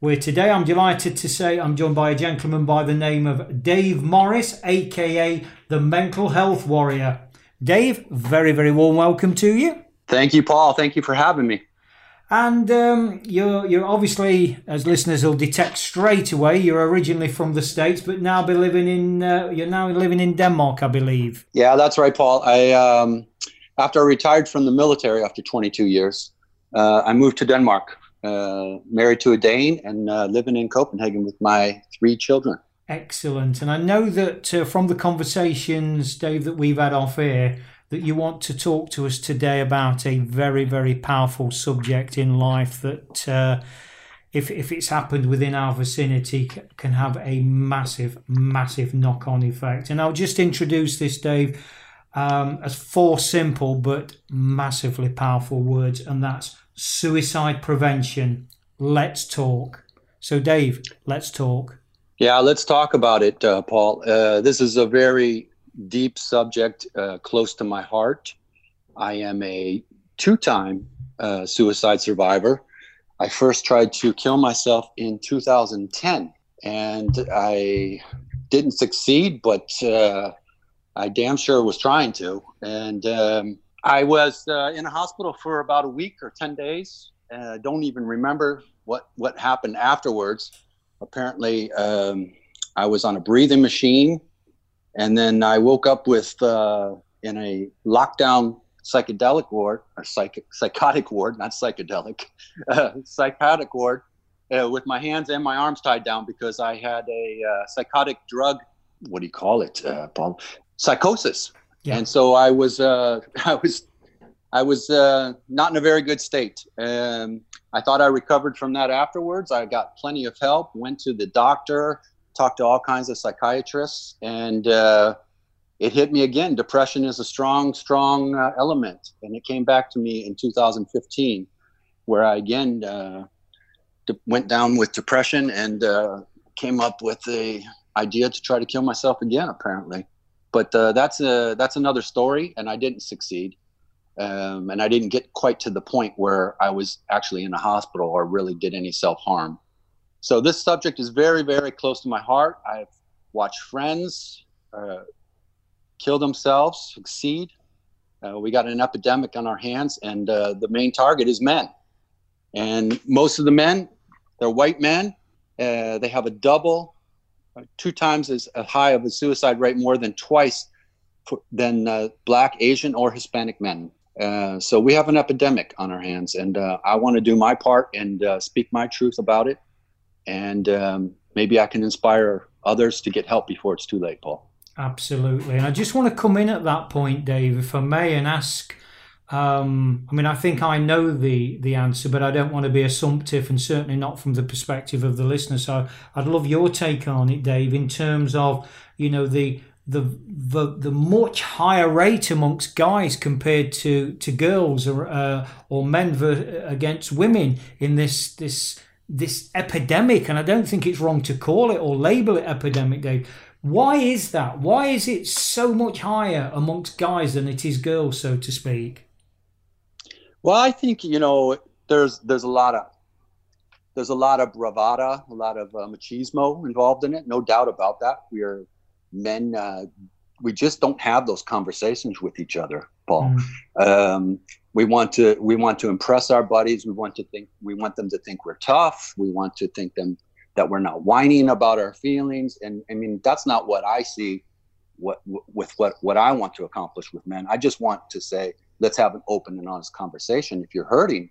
where today I'm delighted to say I'm joined by a gentleman by the name of Dave Morris, aka the Mental Health Warrior. Dave, very, very warm welcome to you. Thank you, Paul. Thank you for having me. And um, you're you're obviously, as listeners will detect straight away, you're originally from the states, but now be living in uh, you're now living in Denmark, I believe. Yeah, that's right, Paul. I um, after I retired from the military after 22 years, uh, I moved to Denmark uh, married to a Dane and uh, living in Copenhagen with my three children. Excellent. And I know that uh, from the conversations, Dave, that we've had off air, that you want to talk to us today about a very, very powerful subject in life that, uh, if, if it's happened within our vicinity, can have a massive, massive knock on effect. And I'll just introduce this, Dave, um, as four simple but massively powerful words, and that's suicide prevention. Let's talk. So, Dave, let's talk. Yeah, let's talk about it, uh, Paul. Uh, this is a very deep subject, uh, close to my heart. I am a two time uh, suicide survivor. I first tried to kill myself in 2010, and I didn't succeed, but uh, I damn sure was trying to. And um, I was uh, in a hospital for about a week or 10 days. Uh, don't even remember what, what happened afterwards. Apparently, um, I was on a breathing machine. And then I woke up with uh, in a lockdown psychedelic ward, or psych- psychotic ward, not psychedelic, uh, psychotic ward, uh, with my hands and my arms tied down because I had a uh, psychotic drug. What do you call it, Paul? Psychosis. Yeah. And so I was, uh, I was, I was uh, not in a very good state. And I thought I recovered from that afterwards. I got plenty of help. Went to the doctor, talked to all kinds of psychiatrists, and uh, it hit me again. Depression is a strong, strong uh, element, and it came back to me in 2015, where I again uh, went down with depression and uh, came up with the idea to try to kill myself again. Apparently but uh, that's a that's another story and i didn't succeed. Um, and i didn't get quite to the point where i was actually in a hospital or really did any self-harm. So this subject is very very close to my heart. I've watched friends uh, kill themselves succeed. Uh, we got an epidemic on our hands and uh, the main target is men. And most of the men they're white men. Uh, they have a double two times as high of a suicide rate, more than twice than uh, Black, Asian, or Hispanic men. Uh, so we have an epidemic on our hands, and uh, I want to do my part and uh, speak my truth about it, and um, maybe I can inspire others to get help before it's too late, Paul. Absolutely, and I just want to come in at that point, Dave, if I may, and ask um, I mean, I think I know the the answer, but I don't want to be assumptive, and certainly not from the perspective of the listener. So I'd love your take on it, Dave, in terms of you know the the the, the much higher rate amongst guys compared to to girls or uh, or men ver- against women in this this this epidemic, and I don't think it's wrong to call it or label it epidemic, Dave. Why is that? Why is it so much higher amongst guys than it is girls, so to speak? Well, I think you know there's there's a lot of there's a lot of bravada, a lot of uh, machismo involved in it. No doubt about that. We are men. Uh, we just don't have those conversations with each other, Paul. Mm. Um, we want to we want to impress our buddies. We want to think we want them to think we're tough. We want to think them that we're not whining about our feelings. And I mean that's not what I see. What with what what I want to accomplish with men. I just want to say let's have an open and honest conversation. If you're hurting,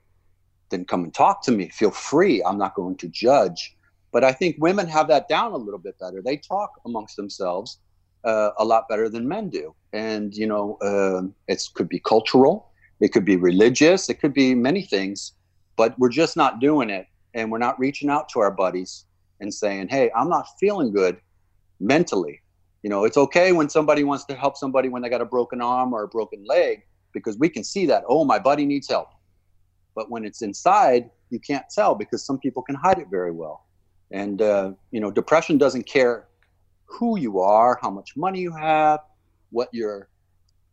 then come and talk to me. Feel free. I'm not going to judge. But I think women have that down a little bit better. They talk amongst themselves uh, a lot better than men do. And, you know, uh, it could be cultural, it could be religious, it could be many things, but we're just not doing it. And we're not reaching out to our buddies and saying, hey, I'm not feeling good mentally. You know, it's okay when somebody wants to help somebody when they got a broken arm or a broken leg because we can see that, oh, my buddy needs help. But when it's inside, you can't tell because some people can hide it very well. And, uh, you know, depression doesn't care who you are, how much money you have, what your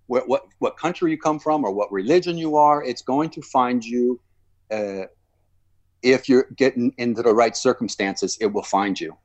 what what what country you come from or what religion you are. It's going to find you uh, if you're getting into the right circumstances. It will find you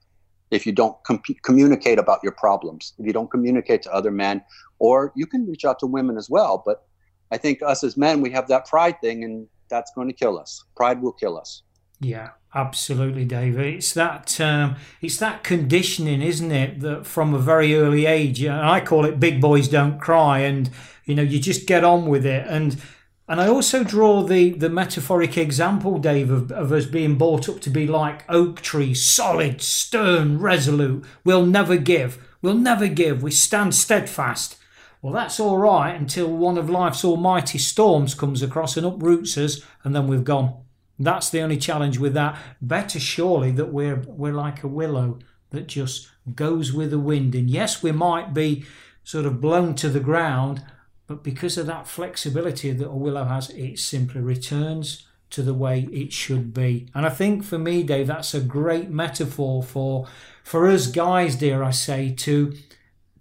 if you don't com- communicate about your problems. If you don't communicate to other men, or you can reach out to women as well. But I think us as men, we have that pride thing, and that's going to kill us. Pride will kill us. Yeah, absolutely, David. It's that um, it's that conditioning, isn't it? That from a very early age, and I call it "big boys don't cry," and you know, you just get on with it. And and I also draw the the metaphoric example, Dave, of, of us being brought up to be like oak trees, solid, stern, resolute. We'll never give. We'll never give. We stand steadfast. Well, that's all right until one of life's almighty storms comes across and uproots us, and then we've gone. That's the only challenge with that. Better surely that we're we're like a willow that just goes with the wind. And yes, we might be sort of blown to the ground, but because of that flexibility that a willow has, it simply returns to the way it should be. And I think for me, Dave, that's a great metaphor for for us guys, dear, I say, to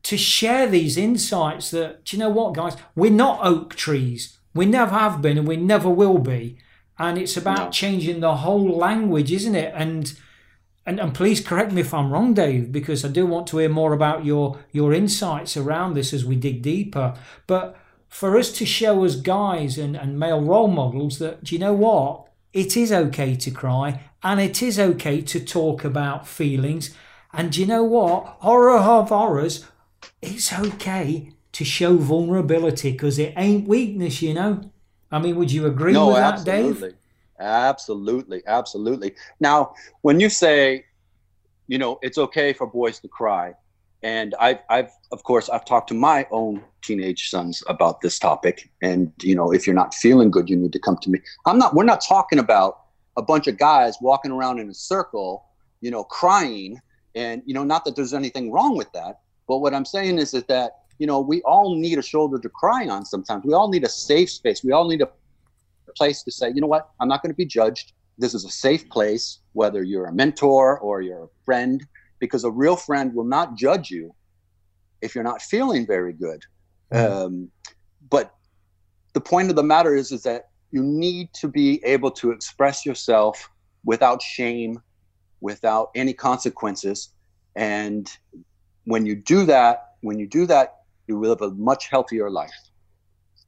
to share these insights that, do you know what, guys? We're not oak trees. We never have been and we never will be and it's about no. changing the whole language, isn't it? And, and and please correct me if I'm wrong, Dave, because I do want to hear more about your your insights around this as we dig deeper. But for us to show as guys and, and male role models that do you know what? It is okay to cry and it is okay to talk about feelings. And do you know what? Horror of horrors, it's okay to show vulnerability because it ain't weakness, you know. I mean, would you agree no, with absolutely. that, Dave? Absolutely, absolutely. Now, when you say, you know, it's okay for boys to cry, and I've, I've, of course, I've talked to my own teenage sons about this topic. And you know, if you're not feeling good, you need to come to me. I'm not. We're not talking about a bunch of guys walking around in a circle, you know, crying. And you know, not that there's anything wrong with that, but what I'm saying is, is that you know, we all need a shoulder to cry on sometimes. We all need a safe space. We all need a place to say, you know what, I'm not going to be judged. This is a safe place, whether you're a mentor or you're a friend, because a real friend will not judge you if you're not feeling very good. Mm-hmm. Um, but the point of the matter is, is that you need to be able to express yourself without shame, without any consequences. And when you do that, when you do that, you will have a much healthier life.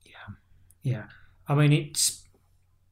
Yeah, yeah. I mean, it's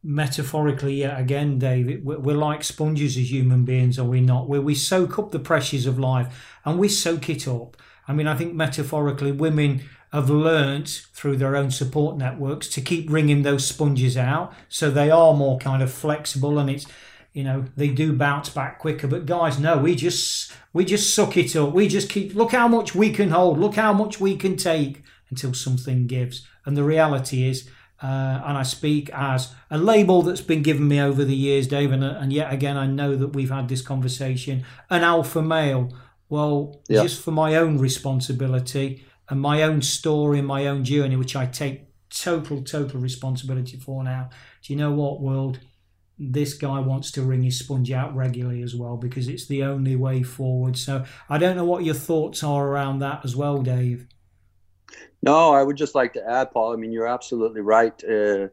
metaphorically yet again, David. We're like sponges as human beings, are we not? Where we soak up the pressures of life and we soak it up. I mean, I think metaphorically, women have learnt through their own support networks to keep wringing those sponges out, so they are more kind of flexible and it's you know they do bounce back quicker but guys no we just we just suck it up we just keep look how much we can hold look how much we can take until something gives and the reality is uh, and I speak as a label that's been given me over the years, Dave, and, and yet again, I know that we've had this conversation. An alpha male. Well, yeah. just for my own responsibility and my own story and my own journey, which I take total, total responsibility for now. Do you know what, world? This guy wants to wring his sponge out regularly as well because it's the only way forward. So I don't know what your thoughts are around that as well, Dave. No, I would just like to add, Paul. I mean, you're absolutely right. Uh,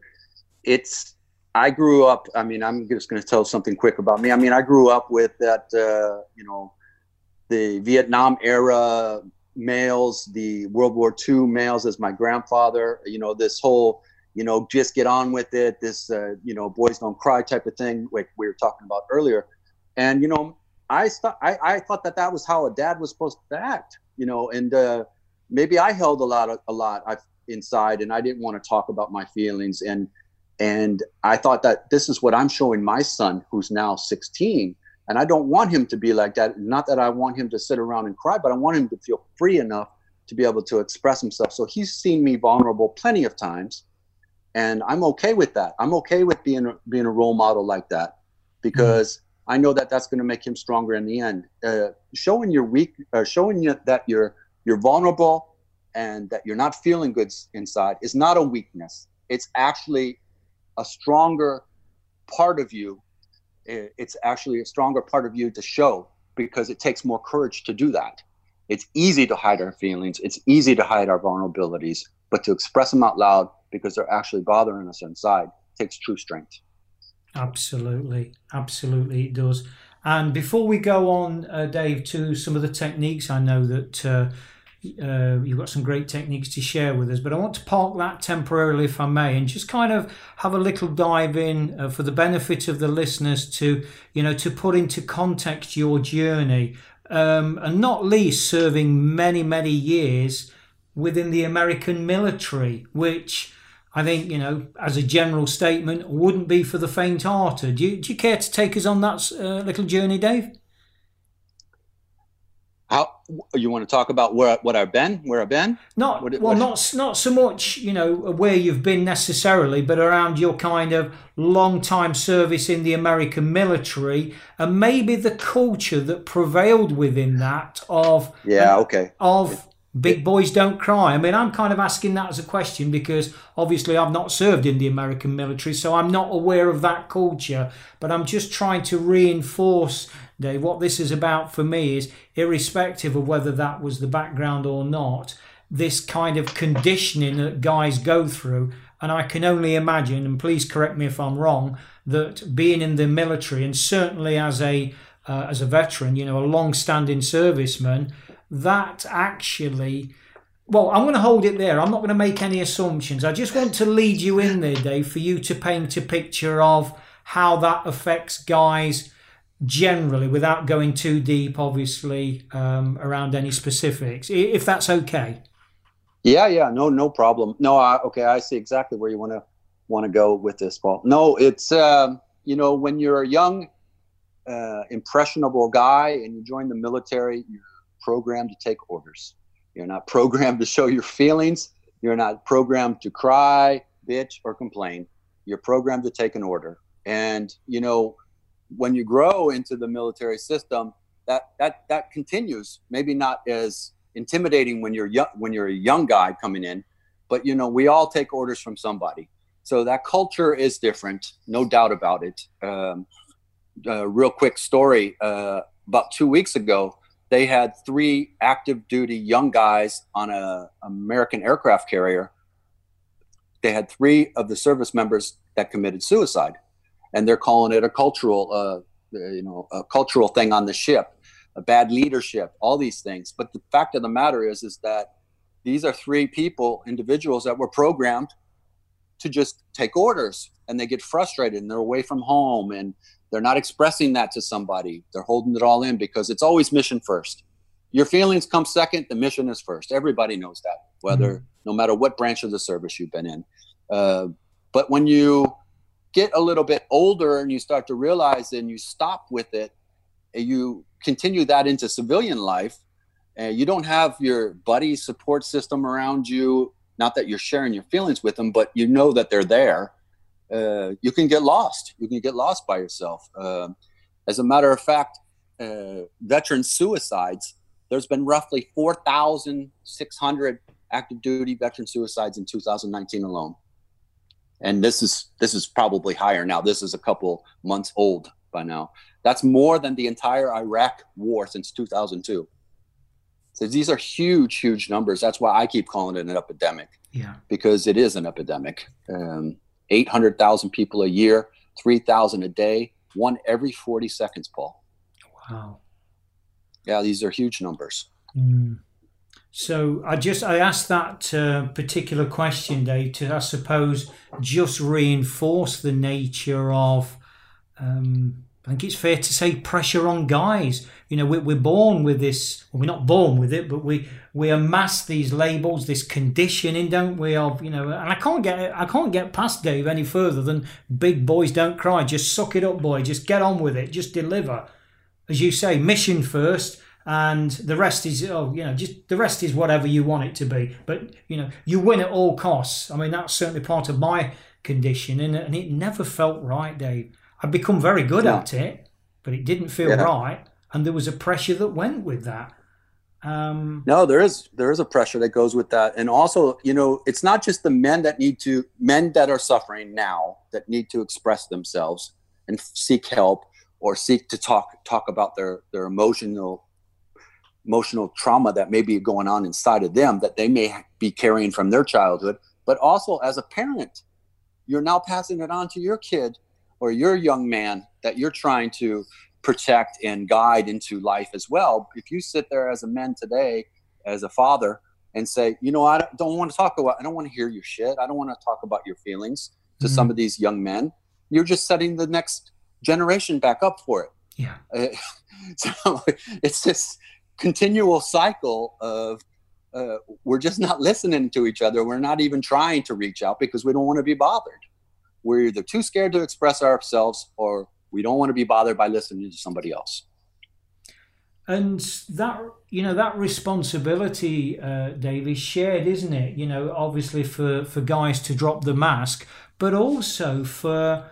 it's I grew up. I mean, I'm just going to tell something quick about me. I mean, I grew up with that. Uh, you know, the Vietnam era males, the World War II males, as my grandfather. You know, this whole you know, just get on with it. This, uh, you know, boys don't cry type of thing, like we were talking about earlier. And you know, I thought I, thought that that was how a dad was supposed to act. You know, and uh, maybe I held a lot of, a lot inside, and I didn't want to talk about my feelings. And and I thought that this is what I'm showing my son, who's now 16, And I don't want him to be like that. Not that I want him to sit around and cry, but I want him to feel free enough to be able to express himself. So he's seen me vulnerable plenty of times, and I'm okay with that. I'm okay with being being a role model like that because mm-hmm. I know that that's going to make him stronger in the end. Uh, showing your weak, uh, showing you that you're you're vulnerable and that you're not feeling good inside is not a weakness. It's actually a stronger part of you. It's actually a stronger part of you to show because it takes more courage to do that. It's easy to hide our feelings. It's easy to hide our vulnerabilities, but to express them out loud because they're actually bothering us inside it takes true strength. Absolutely, absolutely, it does. And before we go on, uh, Dave, to some of the techniques, I know that uh, uh, you've got some great techniques to share with us, but I want to park that temporarily, if I may, and just kind of have a little dive in uh, for the benefit of the listeners to, you know, to put into context your journey, um, and not least serving many, many years within the American military, which I think, you know, as a general statement, wouldn't be for the faint-hearted. Do you, do you care to take us on that uh, little journey, Dave? How you want to talk about where what I've been, where I've been? Not what, well, not not so much you know where you've been necessarily, but around your kind of long time service in the American military, and maybe the culture that prevailed within that of yeah, okay, of big boys don't cry. I mean, I'm kind of asking that as a question because obviously I've not served in the American military, so I'm not aware of that culture. But I'm just trying to reinforce, Dave, what this is about for me is irrespective of whether that was the background or not, this kind of conditioning that guys go through. And I can only imagine, and please correct me if I'm wrong, that being in the military and certainly as a uh, as a veteran, you know, a long-standing serviceman, that actually well, I'm going to hold it there. I'm not going to make any assumptions. I just want to lead you in there, Dave, for you to paint a picture of how that affects guys generally without going too deep, obviously, um, around any specifics, if that's okay. Yeah, yeah, no, no problem. No, I, okay, I see exactly where you want to want to go with this, Paul. No, it's um, you know when you're a young, uh, impressionable guy and you join the military, you're programmed to take orders. You're not programmed to show your feelings. You're not programmed to cry, bitch, or complain. You're programmed to take an order. And you know, when you grow into the military system, that that that continues. Maybe not as intimidating when you're young when you're a young guy coming in, but you know, we all take orders from somebody. So that culture is different, no doubt about it. Um, a real quick story. Uh, about two weeks ago, they had three active duty young guys on a American aircraft carrier. They had three of the service members that committed suicide, and they're calling it a cultural, uh, you know, a cultural thing on the ship, a bad leadership, all these things. But the fact of the matter is, is that these are three people, individuals that were programmed to just take orders, and they get frustrated, and they're away from home, and they're not expressing that to somebody. They're holding it all in because it's always mission first. Your feelings come second, the mission is first. Everybody knows that, whether mm-hmm. no matter what branch of the service you've been in. Uh, but when you get a little bit older and you start to realize and you stop with it, you continue that into civilian life, and you don't have your buddy support system around you. Not that you're sharing your feelings with them, but you know that they're there uh, you can get lost. You can get lost by yourself. Uh, as a matter of fact, uh, veteran suicides, there's been roughly 4,600 active duty veteran suicides in 2019 alone. And this is this is probably higher now. This is a couple months old by now. That's more than the entire Iraq war since 2002. So these are huge, huge numbers. That's why I keep calling it an epidemic. Yeah. Because it is an epidemic. Um, 800,000 people a year, 3,000 a day, one every 40 seconds, Paul. Wow. Yeah, these are huge numbers. Mm. So I just I asked that uh, particular question, Dave, to I suppose just reinforce the nature of um, I think it's fair to say pressure on guys. You know, we're, we're born with this. Well, we're not born with it, but we we amass these labels, this conditioning, don't we? Of you know, and I can't get I can't get past Dave any further than big boys don't cry. Just suck it up, boy. Just get on with it. Just deliver. as you say, mission first, and the rest is oh you know just the rest is whatever you want it to be. But you know you win at all costs. I mean that's certainly part of my condition, and, and it never felt right, Dave. I'd become very good yeah. at it, but it didn't feel yeah. right, and there was a pressure that went with that. Um, no, there is there is a pressure that goes with that, and also you know it's not just the men that need to men that are suffering now that need to express themselves and seek help or seek to talk talk about their their emotional emotional trauma that may be going on inside of them that they may be carrying from their childhood but also as a parent you're now passing it on to your kid or your young man that you're trying to protect and guide into life as well if you sit there as a man today as a father and say you know i don't want to talk about i don't want to hear your shit i don't want to talk about your feelings to mm-hmm. some of these young men you're just setting the next generation back up for it. Yeah. Uh, so it's this continual cycle of uh, we're just not listening to each other. We're not even trying to reach out because we don't want to be bothered. We're either too scared to express ourselves or we don't want to be bothered by listening to somebody else. And that you know that responsibility, uh, Dave, is shared, isn't it? You know, obviously for for guys to drop the mask, but also for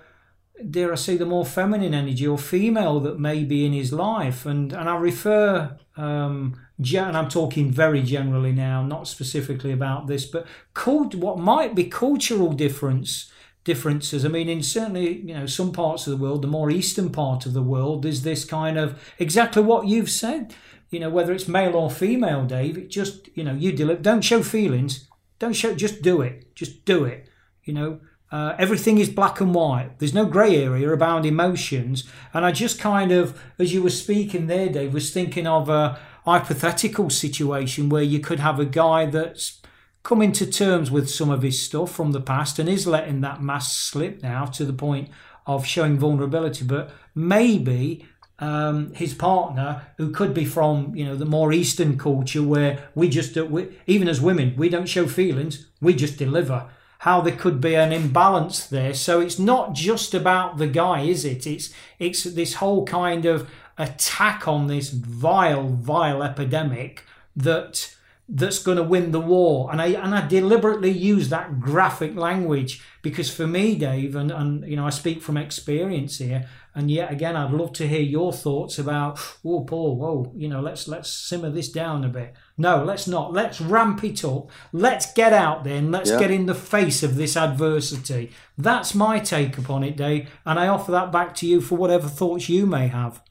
dare I say, the more feminine energy or female that may be in his life. And and I refer, um, and I'm talking very generally now, not specifically about this, but cult, what might be cultural difference differences. I mean, in certainly you know some parts of the world, the more eastern part of the world, there's this kind of exactly what you've said. You know, whether it's male or female, Dave, it just you know you deliver. Don't show feelings. Don't show. Just do it. Just do it. You know uh, everything is black and white. There's no grey area about emotions. And I just kind of, as you were speaking there, Dave, was thinking of a hypothetical situation where you could have a guy that's coming to terms with some of his stuff from the past and is letting that mask slip now to the point of showing vulnerability. But maybe um, his partner, who could be from you know the more Eastern culture, where we just we, even as women we don't show feelings, we just deliver how there could be an imbalance there. So it's not just about the guy, is it? It's it's this whole kind of attack on this vile, vile epidemic that that's going to win the war. And I and I deliberately use that graphic language because for me, Dave, and, and you know, I speak from experience here. And yet again, I'd love to hear your thoughts about, oh, Paul, whoa, you know, let's let's simmer this down a bit. No, let's not. Let's ramp it up. Let's get out there and let's yeah. get in the face of this adversity. That's my take upon it, Dave. And I offer that back to you for whatever thoughts you may have.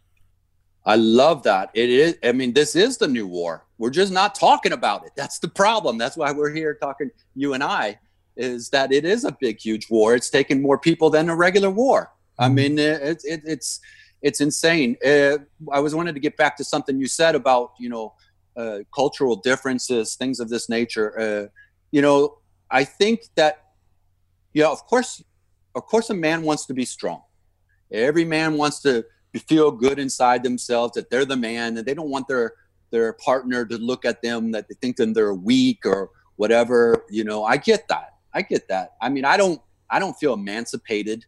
I love that. It is, I mean, this is the new war. We're just not talking about it. That's the problem. That's why we're here talking, you and I, is that it is a big, huge war. It's taking more people than a regular war. I mm-hmm. mean, it, it, it's, it's insane. Uh, I was wanted to get back to something you said about, you know, uh, cultural differences, things of this nature. Uh, you know, I think that, yeah, of course, of course, a man wants to be strong. Every man wants to feel good inside themselves that they're the man, and they don't want their their partner to look at them that they think them they're weak or whatever. You know, I get that. I get that. I mean, I don't I don't feel emancipated.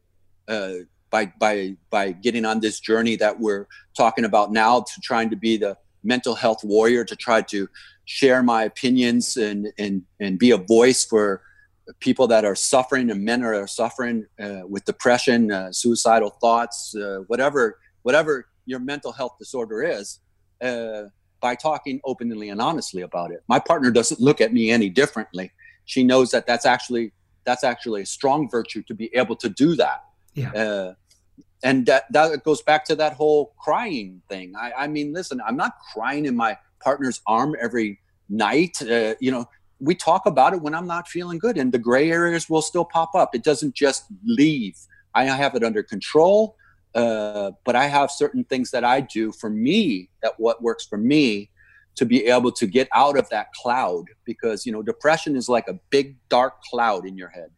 Uh, by by by getting on this journey that we're talking about now to trying to be the mental health warrior to try to share my opinions and and and be a voice for people that are suffering and men are suffering uh, with depression, uh, suicidal thoughts, uh, whatever whatever your mental health disorder is. By talking openly and honestly about it, my partner doesn't look at me any differently. She knows that that's actually that's actually a strong virtue to be able to do that. Yeah uh, and that that goes back to that whole crying thing. I, I mean, listen, I'm not crying in my partner's arm every night. Uh, you know, we talk about it when I'm not feeling good, and the gray areas will still pop up. It doesn't just leave. I have it under control, uh, but I have certain things that I do for me that what works for me to be able to get out of that cloud because you know depression is like a big dark cloud in your head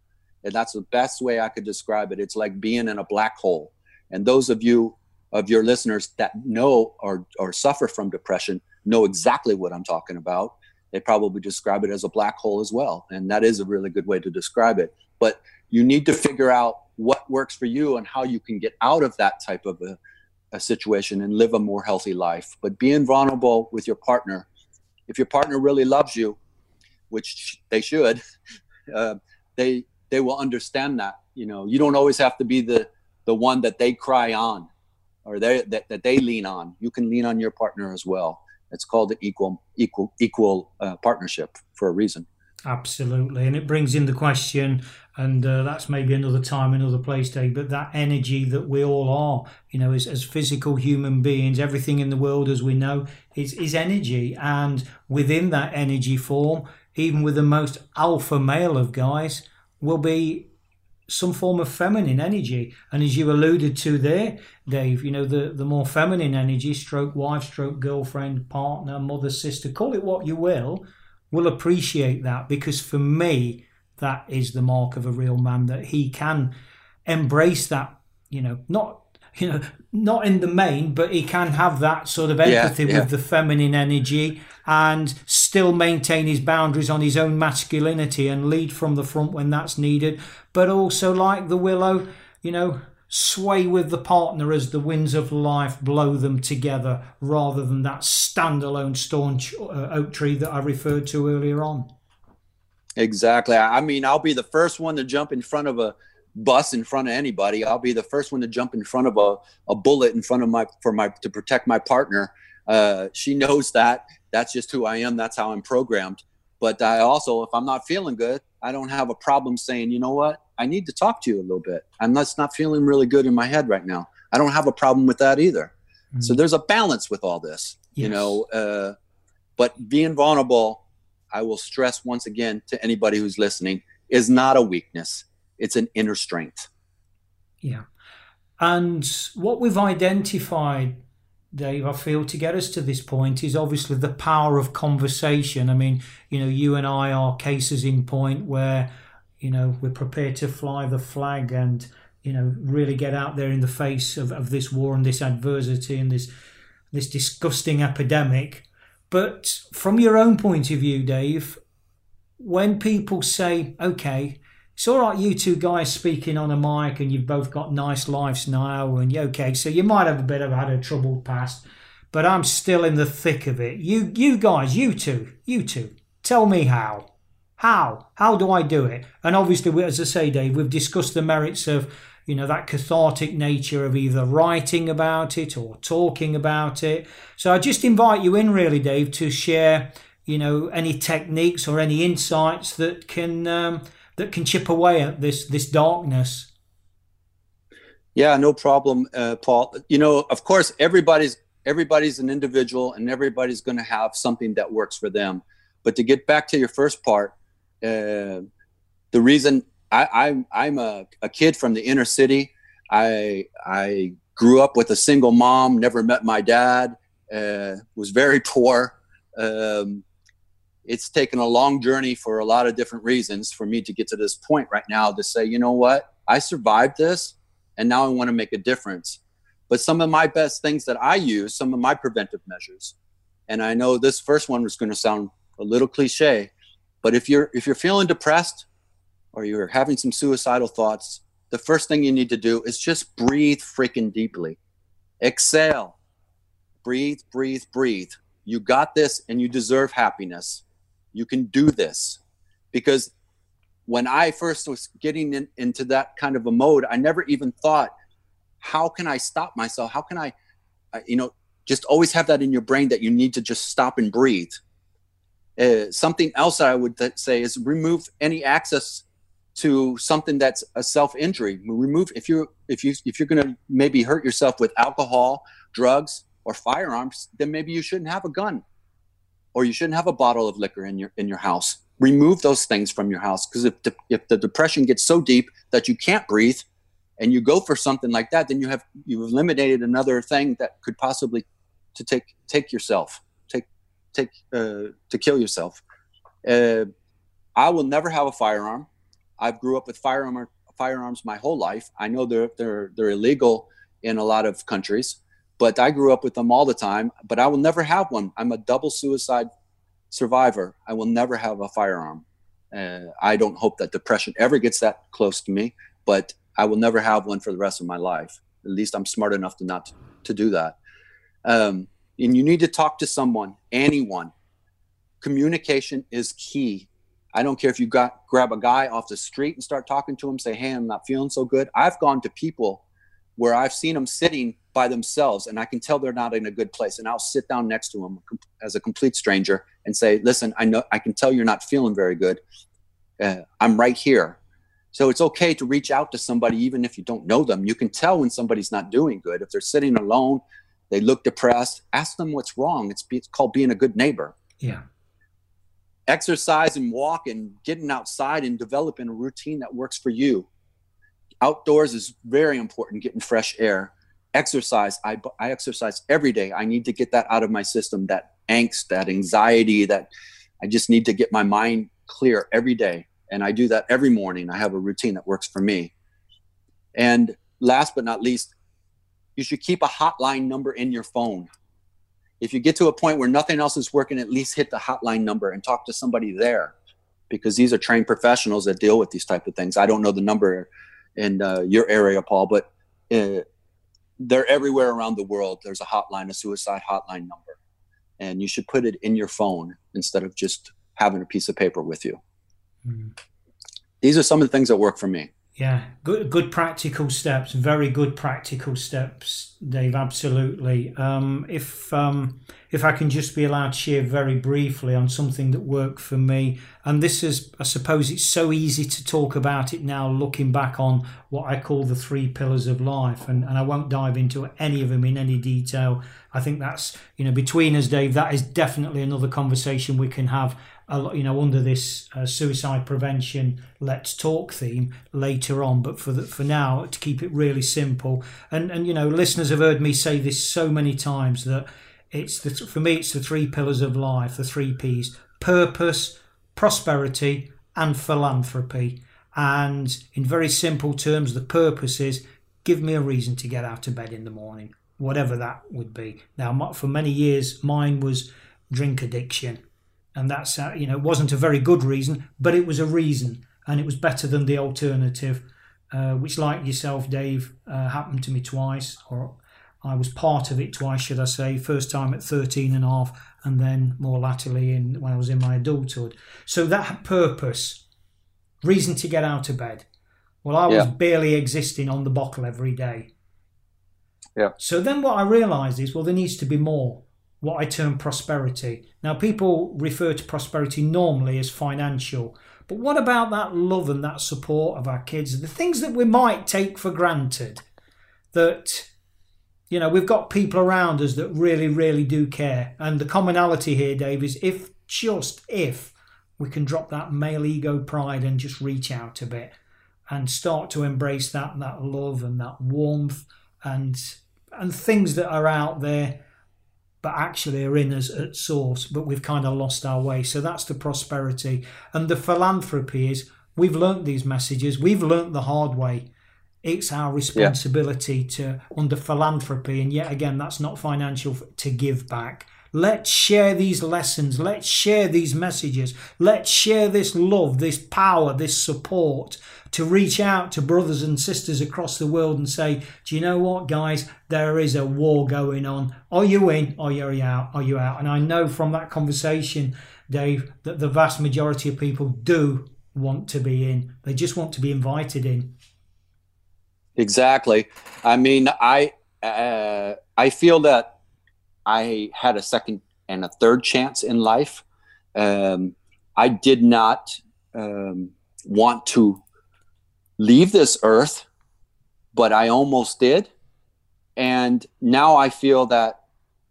and that's the best way i could describe it it's like being in a black hole and those of you of your listeners that know or, or suffer from depression know exactly what I'm talking about. They probably describe it as a black hole as well. And that is a really good way to describe it. But you need to figure out what works for you and how you can get out of that type of a a situation and live a more healthy life. But being vulnerable with your partner, if your partner really loves you, which they should, uh, they they will understand that. You know, you don't always have to be the the one that they cry on or they that, that they lean on. You can lean on your partner as well. It's called an equal equal equal uh, partnership for a reason. Absolutely, and it brings in the question, and uh, that's maybe another time, another place, Dave. But that energy that we all are, you know, as, as physical human beings, everything in the world, as we know, is is energy, and within that energy form, even with the most alpha male of guys, will be some form of feminine energy. And as you alluded to there, Dave, you know, the, the more feminine energy, stroke wife, stroke girlfriend, partner, mother, sister, call it what you will, will appreciate that because for me, that is the mark of a real man that he can embrace that, you know, not you know, not in the main, but he can have that sort of empathy yeah, yeah. with the feminine energy and still maintain his boundaries on his own masculinity and lead from the front when that's needed. But also, like the willow, you know, sway with the partner as the winds of life blow them together rather than that standalone staunch uh, oak tree that I referred to earlier on. Exactly. I mean, I'll be the first one to jump in front of a bus in front of anybody. I'll be the first one to jump in front of a, a bullet in front of my for my to protect my partner. Uh, she knows that. That's just who I am. That's how I'm programmed. But I also, if I'm not feeling good, I don't have a problem saying, you know what, I need to talk to you a little bit. I'm just not feeling really good in my head right now. I don't have a problem with that either. Mm-hmm. So there's a balance with all this, yes. you know. Uh, but being vulnerable, I will stress once again to anybody who's listening, is not a weakness it's an inner strength. Yeah. And what we've identified, Dave, I feel to get us to this point is obviously the power of conversation. I mean, you know, you and I are cases in point where, you know, we're prepared to fly the flag and, you know, really get out there in the face of, of this war and this adversity and this this disgusting epidemic. But from your own point of view, Dave, when people say, okay, it's all right, you two guys speaking on a mic, and you've both got nice lives now, and okay, so you might have a bit of had a troubled past, but I'm still in the thick of it. You, you guys, you two, you two, tell me how. How? How do I do it? And obviously, as I say, Dave, we've discussed the merits of, you know, that cathartic nature of either writing about it or talking about it. So I just invite you in, really, Dave, to share, you know, any techniques or any insights that can. Um, that can chip away at this this darkness. Yeah, no problem, uh, Paul. You know, of course, everybody's everybody's an individual, and everybody's going to have something that works for them. But to get back to your first part, uh, the reason I, I'm I'm a, a kid from the inner city. I I grew up with a single mom, never met my dad, uh, was very poor. Um, it's taken a long journey for a lot of different reasons for me to get to this point right now to say, you know what, I survived this and now I want to make a difference. But some of my best things that I use, some of my preventive measures, and I know this first one was going to sound a little cliche, but if you're if you're feeling depressed or you're having some suicidal thoughts, the first thing you need to do is just breathe freaking deeply. Exhale. Breathe, breathe, breathe. You got this and you deserve happiness you can do this because when i first was getting in, into that kind of a mode i never even thought how can i stop myself how can i you know just always have that in your brain that you need to just stop and breathe uh, something else i would th- say is remove any access to something that's a self-injury remove if you're if you if you're going to maybe hurt yourself with alcohol drugs or firearms then maybe you shouldn't have a gun or you shouldn't have a bottle of liquor in your in your house. Remove those things from your house because if the, if the depression gets so deep that you can't breathe, and you go for something like that, then you have you've eliminated another thing that could possibly to take take yourself take take uh, to kill yourself. Uh, I will never have a firearm. I grew up with firearm firearms my whole life. I know they're they're they're illegal in a lot of countries, but I grew up with them all the time. But I will never have one. I'm a double suicide survivor. I will never have a firearm. Uh, I don't hope that depression ever gets that close to me, but I will never have one for the rest of my life. At least I'm smart enough to not to do that. Um, and you need to talk to someone, anyone. Communication is key. I don't care if you got grab a guy off the street and start talking to him, say, "Hey, I'm not feeling so good." I've gone to people where I've seen them sitting by themselves, and I can tell they're not in a good place, and I'll sit down next to them as a complete stranger and say, "Listen, I know I can tell you're not feeling very good. Uh, I'm right here." So it's okay to reach out to somebody even if you don't know them. You can tell when somebody's not doing good. If they're sitting alone, they look depressed, ask them what's wrong. It's, it's called being a good neighbor. Yeah. Exercise and walk and getting outside and developing a routine that works for you. Outdoors is very important, getting fresh air. Exercise, I, I exercise every day. I need to get that out of my system, that angst, that anxiety, that I just need to get my mind clear every day. And I do that every morning. I have a routine that works for me. And last but not least, you should keep a hotline number in your phone. If you get to a point where nothing else is working, at least hit the hotline number and talk to somebody there because these are trained professionals that deal with these type of things. I don't know the number in uh, your area, Paul, but uh, they're everywhere around the world. There's a hotline, a suicide hotline number, and you should put it in your phone instead of just having a piece of paper with you. Mm. These are some of the things that work for me. Yeah, good, good practical steps. Very good practical steps, Dave. Absolutely. Um, if um, if I can just be allowed to share very briefly on something that worked for me, and this is, I suppose, it's so easy to talk about it now, looking back on what I call the three pillars of life, and, and I won't dive into any of them in any detail. I think that's you know between us, Dave. That is definitely another conversation we can have you know, under this uh, suicide prevention let's talk theme later on. But for the, for now, to keep it really simple, and and you know, listeners have heard me say this so many times that it's the for me it's the three pillars of life, the three P's: purpose, prosperity, and philanthropy. And in very simple terms, the purpose is give me a reason to get out of bed in the morning, whatever that would be. Now, for many years, mine was drink addiction and that's uh, you know wasn't a very good reason, but it was a reason, and it was better than the alternative, uh, which, like yourself, Dave, uh, happened to me twice, or I was part of it twice, should I say? First time at 13 and a half, and then more latterly in when I was in my adulthood. So that purpose, reason to get out of bed. Well, I was yeah. barely existing on the bottle every day. Yeah. So then what I realised is, well, there needs to be more what I term prosperity. Now, people refer to prosperity normally as financial, but what about that love and that support of our kids? The things that we might take for granted that, you know, we've got people around us that really, really do care. And the commonality here, Dave, is if just if we can drop that male ego pride and just reach out a bit and start to embrace that that love and that warmth and and things that are out there but actually are in us at source, but we've kind of lost our way. So that's the prosperity. And the philanthropy is we've learnt these messages, we've learnt the hard way. It's our responsibility yeah. to, under philanthropy, and yet again, that's not financial, to give back. Let's share these lessons. Let's share these messages. Let's share this love, this power, this support to reach out to brothers and sisters across the world and say, do you know what, guys? There is a war going on. Are you in? Are you out? Are you out? And I know from that conversation, Dave, that the vast majority of people do want to be in. They just want to be invited in. Exactly. I mean, I uh, I feel that I had a second and a third chance in life. Um, I did not um, want to leave this earth, but I almost did. And now I feel that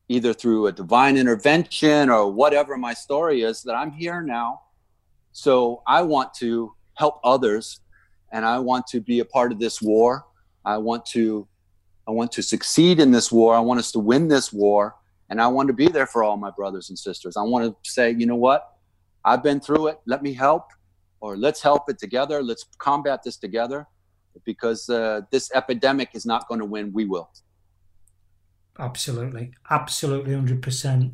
either through a divine intervention or whatever my story is, that I'm here now. So I want to help others and I want to be a part of this war. I want to I want to succeed in this war. I want us to win this war and I want to be there for all my brothers and sisters. I want to say, you know what? I've been through it. Let me help or let's help it together. Let's combat this together because uh, this epidemic is not going to win. We will. Absolutely, absolutely, hundred percent.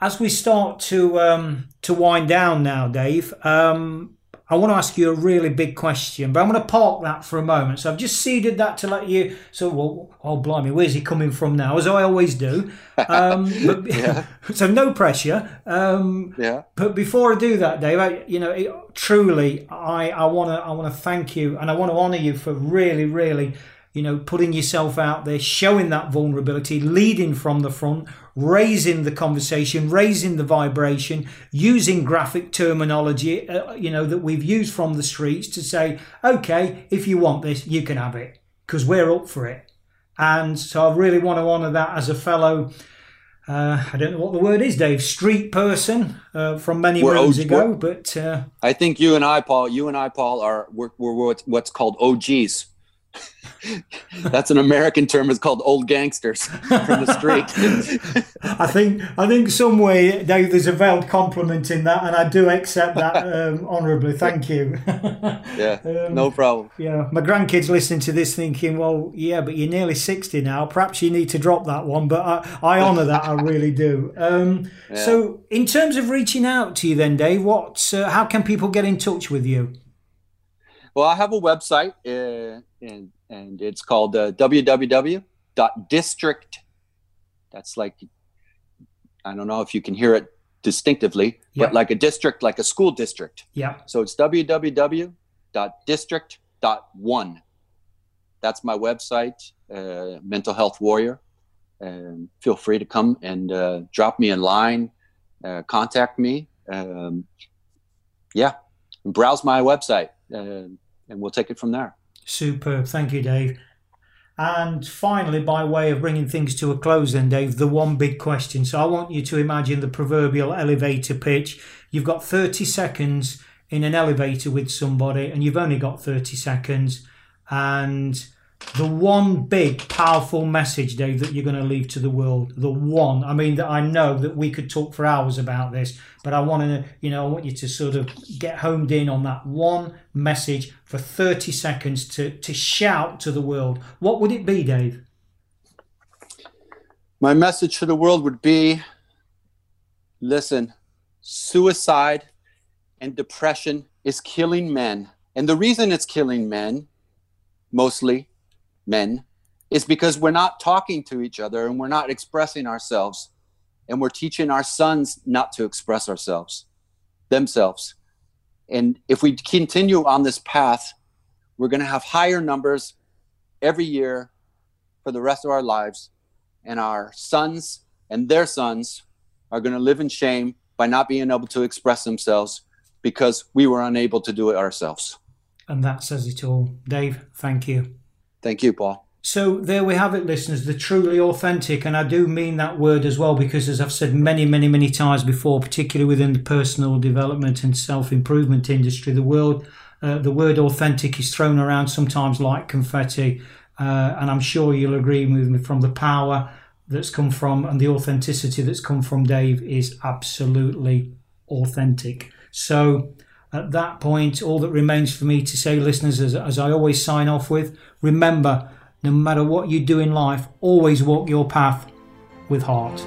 As we start to um, to wind down now, Dave, um, I want to ask you a really big question, but I'm going to park that for a moment. So I've just seeded that to let you. So, well, oh blimey, where's he coming from now? As I always do. Um, but, so no pressure. Um, yeah. But before I do that, Dave, I, you know, it, truly, I I want to I want to thank you and I want to honour you for really, really you know, putting yourself out there, showing that vulnerability, leading from the front, raising the conversation, raising the vibration, using graphic terminology, uh, you know, that we've used from the streets to say, okay, if you want this, you can have it because we're up for it. And so I really want to honour that as a fellow. Uh, I don't know what the word is, Dave. Street person uh, from many moons ago, but uh, I think you and I, Paul, you and I, Paul, are we're, we're what's called OGs. That's an American term. It's called old gangsters from the street. I think I think some way Dave, there's a veiled compliment in that, and I do accept that um, honourably. Thank you. yeah, um, no problem. Yeah, my grandkids listening to this thinking, well, yeah, but you're nearly sixty now. Perhaps you need to drop that one. But I, I honour that. I really do. Um, yeah. So, in terms of reaching out to you, then, Dave, what? Uh, how can people get in touch with you? Well, I have a website, uh, and and it's called uh, www.district. That's like, I don't know if you can hear it distinctively, but like a district, like a school district. Yeah. So it's www.district.one. That's my website, uh, Mental Health Warrior. And feel free to come and uh, drop me in line, uh, contact me. Um, yeah, browse my website. Uh, and we'll take it from there. Superb. Thank you, Dave. And finally, by way of bringing things to a close, then, Dave, the one big question. So I want you to imagine the proverbial elevator pitch. You've got 30 seconds in an elevator with somebody, and you've only got 30 seconds. And the one big powerful message dave that you're going to leave to the world the one. I mean that i know that we could talk for hours about this but i want to you know i want you to sort of get homed in on that one message for 30 seconds to to shout to the world. What would it be dave? My message to the world would be listen suicide and depression is killing men. And the reason it's killing men mostly men is because we're not talking to each other and we're not expressing ourselves and we're teaching our sons not to express ourselves themselves. And if we continue on this path we're going to have higher numbers every year for the rest of our lives. And our sons and their sons are going to live in shame by not being able to express themselves because we were unable to do it ourselves. And that says it all. Dave thank you Thank you, Paul. So there we have it, listeners, the truly authentic. And I do mean that word as well, because as I've said many, many, many times before, particularly within the personal development and self improvement industry, the world, uh, the word authentic is thrown around sometimes like confetti. Uh, and I'm sure you'll agree with me from the power that's come from and the authenticity that's come from Dave is absolutely authentic. So at that point, all that remains for me to say, listeners, as, as I always sign off with, remember, no matter what you do in life, always walk your path with heart.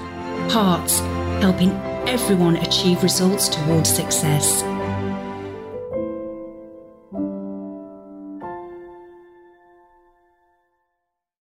Hearts, helping everyone achieve results towards success.